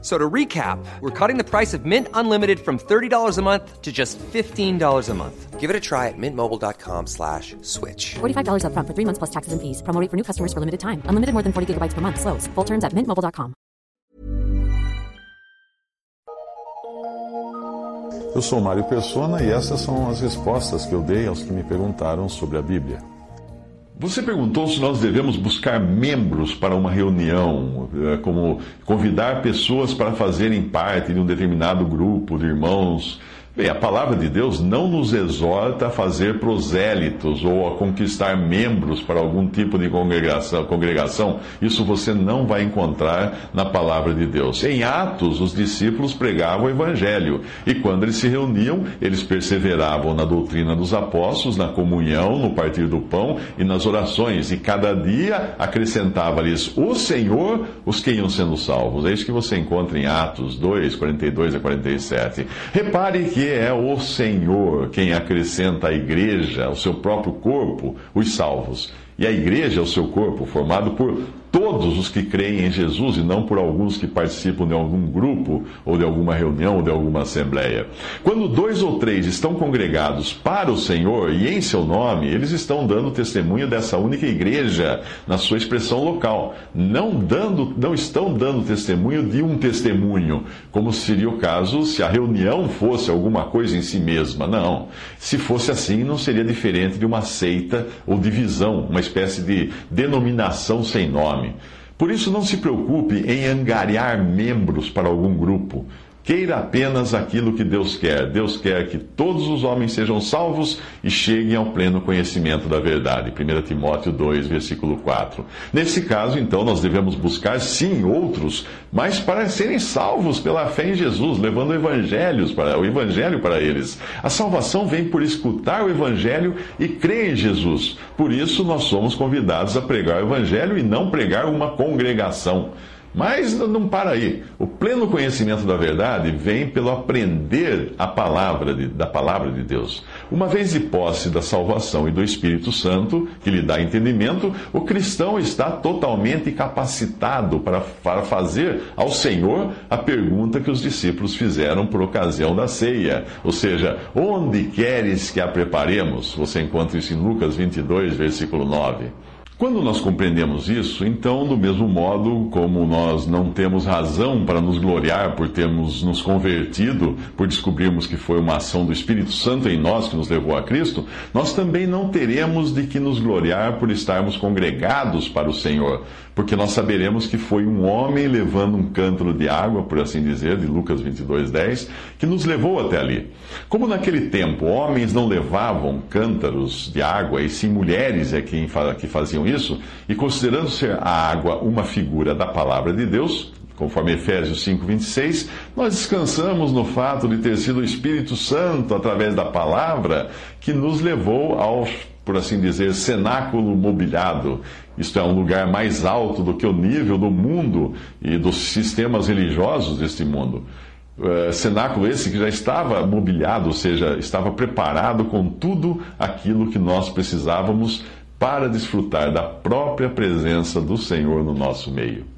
So to recap, we're cutting the price of Mint Unlimited from $30 a month to just $15 a month. Give it a try at mintmobile.com slash switch. $45 upfront for three months plus taxes and fees. Promo rate for new customers for limited time. Unlimited more than 40 gigabytes per month. Slows. Full terms at mintmobile.com. Eu sou Mário Persona e essas são as respostas que eu dei aos que me perguntaram sobre a Bíblia. Você perguntou se nós devemos buscar membros para uma reunião, eh, como convidar pessoas para fazerem parte de um determinado grupo de irmãos Bem, a palavra de Deus não nos exorta a fazer prosélitos ou a conquistar membros para algum tipo de congregação. congregação. Isso você não vai encontrar na palavra de Deus. Em Atos, os discípulos pregavam o evangelho e quando eles se reuniam, eles perseveravam na doutrina dos apóstolos, na comunhão, no partir do pão e nas orações. E cada dia acrescentava-lhes o Senhor os que iam sendo salvos. É isso que você encontra em Atos 2, 42 a 47. Repare que é o Senhor quem acrescenta à igreja, ao seu próprio corpo, os salvos. E a igreja é o seu corpo, formado por todos os que creem em Jesus e não por alguns que participam de algum grupo, ou de alguma reunião, ou de alguma assembleia. Quando dois ou três estão congregados para o Senhor e em seu nome, eles estão dando testemunho dessa única igreja na sua expressão local. Não, dando, não estão dando testemunho de um testemunho, como seria o caso se a reunião fosse alguma coisa em si mesma. Não. Se fosse assim, não seria diferente de uma seita ou divisão, uma espécie de denominação sem nome nome. Por isso, não se preocupe em angariar membros para algum grupo. Queira apenas aquilo que Deus quer. Deus quer que todos os homens sejam salvos e cheguem ao pleno conhecimento da verdade. 1 Timóteo 2, versículo 4. Nesse caso, então, nós devemos buscar sim outros, mas para serem salvos pela fé em Jesus, levando o evangelho para, o evangelho para eles. A salvação vem por escutar o evangelho e crer em Jesus. Por isso, nós somos convidados a pregar o evangelho e não pregar uma congregação. Mas não para aí. O pleno conhecimento da verdade vem pelo aprender a palavra de, da palavra de Deus. Uma vez de posse da salvação e do Espírito Santo, que lhe dá entendimento, o cristão está totalmente capacitado para, para fazer ao Senhor a pergunta que os discípulos fizeram por ocasião da ceia. Ou seja, onde queres que a preparemos? Você encontra isso em Lucas 22, versículo 9. Quando nós compreendemos isso, então, do mesmo modo como nós não temos razão para nos gloriar por termos nos convertido, por descobrirmos que foi uma ação do Espírito Santo em nós que nos levou a Cristo, nós também não teremos de que nos gloriar por estarmos congregados para o Senhor, porque nós saberemos que foi um homem levando um cântaro de água, por assim dizer, de Lucas 22, 10, que nos levou até ali. Como naquele tempo homens não levavam cântaros de água, e sim mulheres é quem que faziam isso, e considerando ser a água uma figura da palavra de Deus, conforme Efésios 5:26, nós descansamos no fato de ter sido o Espírito Santo através da palavra que nos levou ao, por assim dizer, cenáculo mobiliado. Isto é um lugar mais alto do que o nível do mundo e dos sistemas religiosos deste mundo. Uh, cenáculo esse que já estava mobiliado, ou seja, estava preparado com tudo aquilo que nós precisávamos para desfrutar da própria presença do Senhor no nosso meio.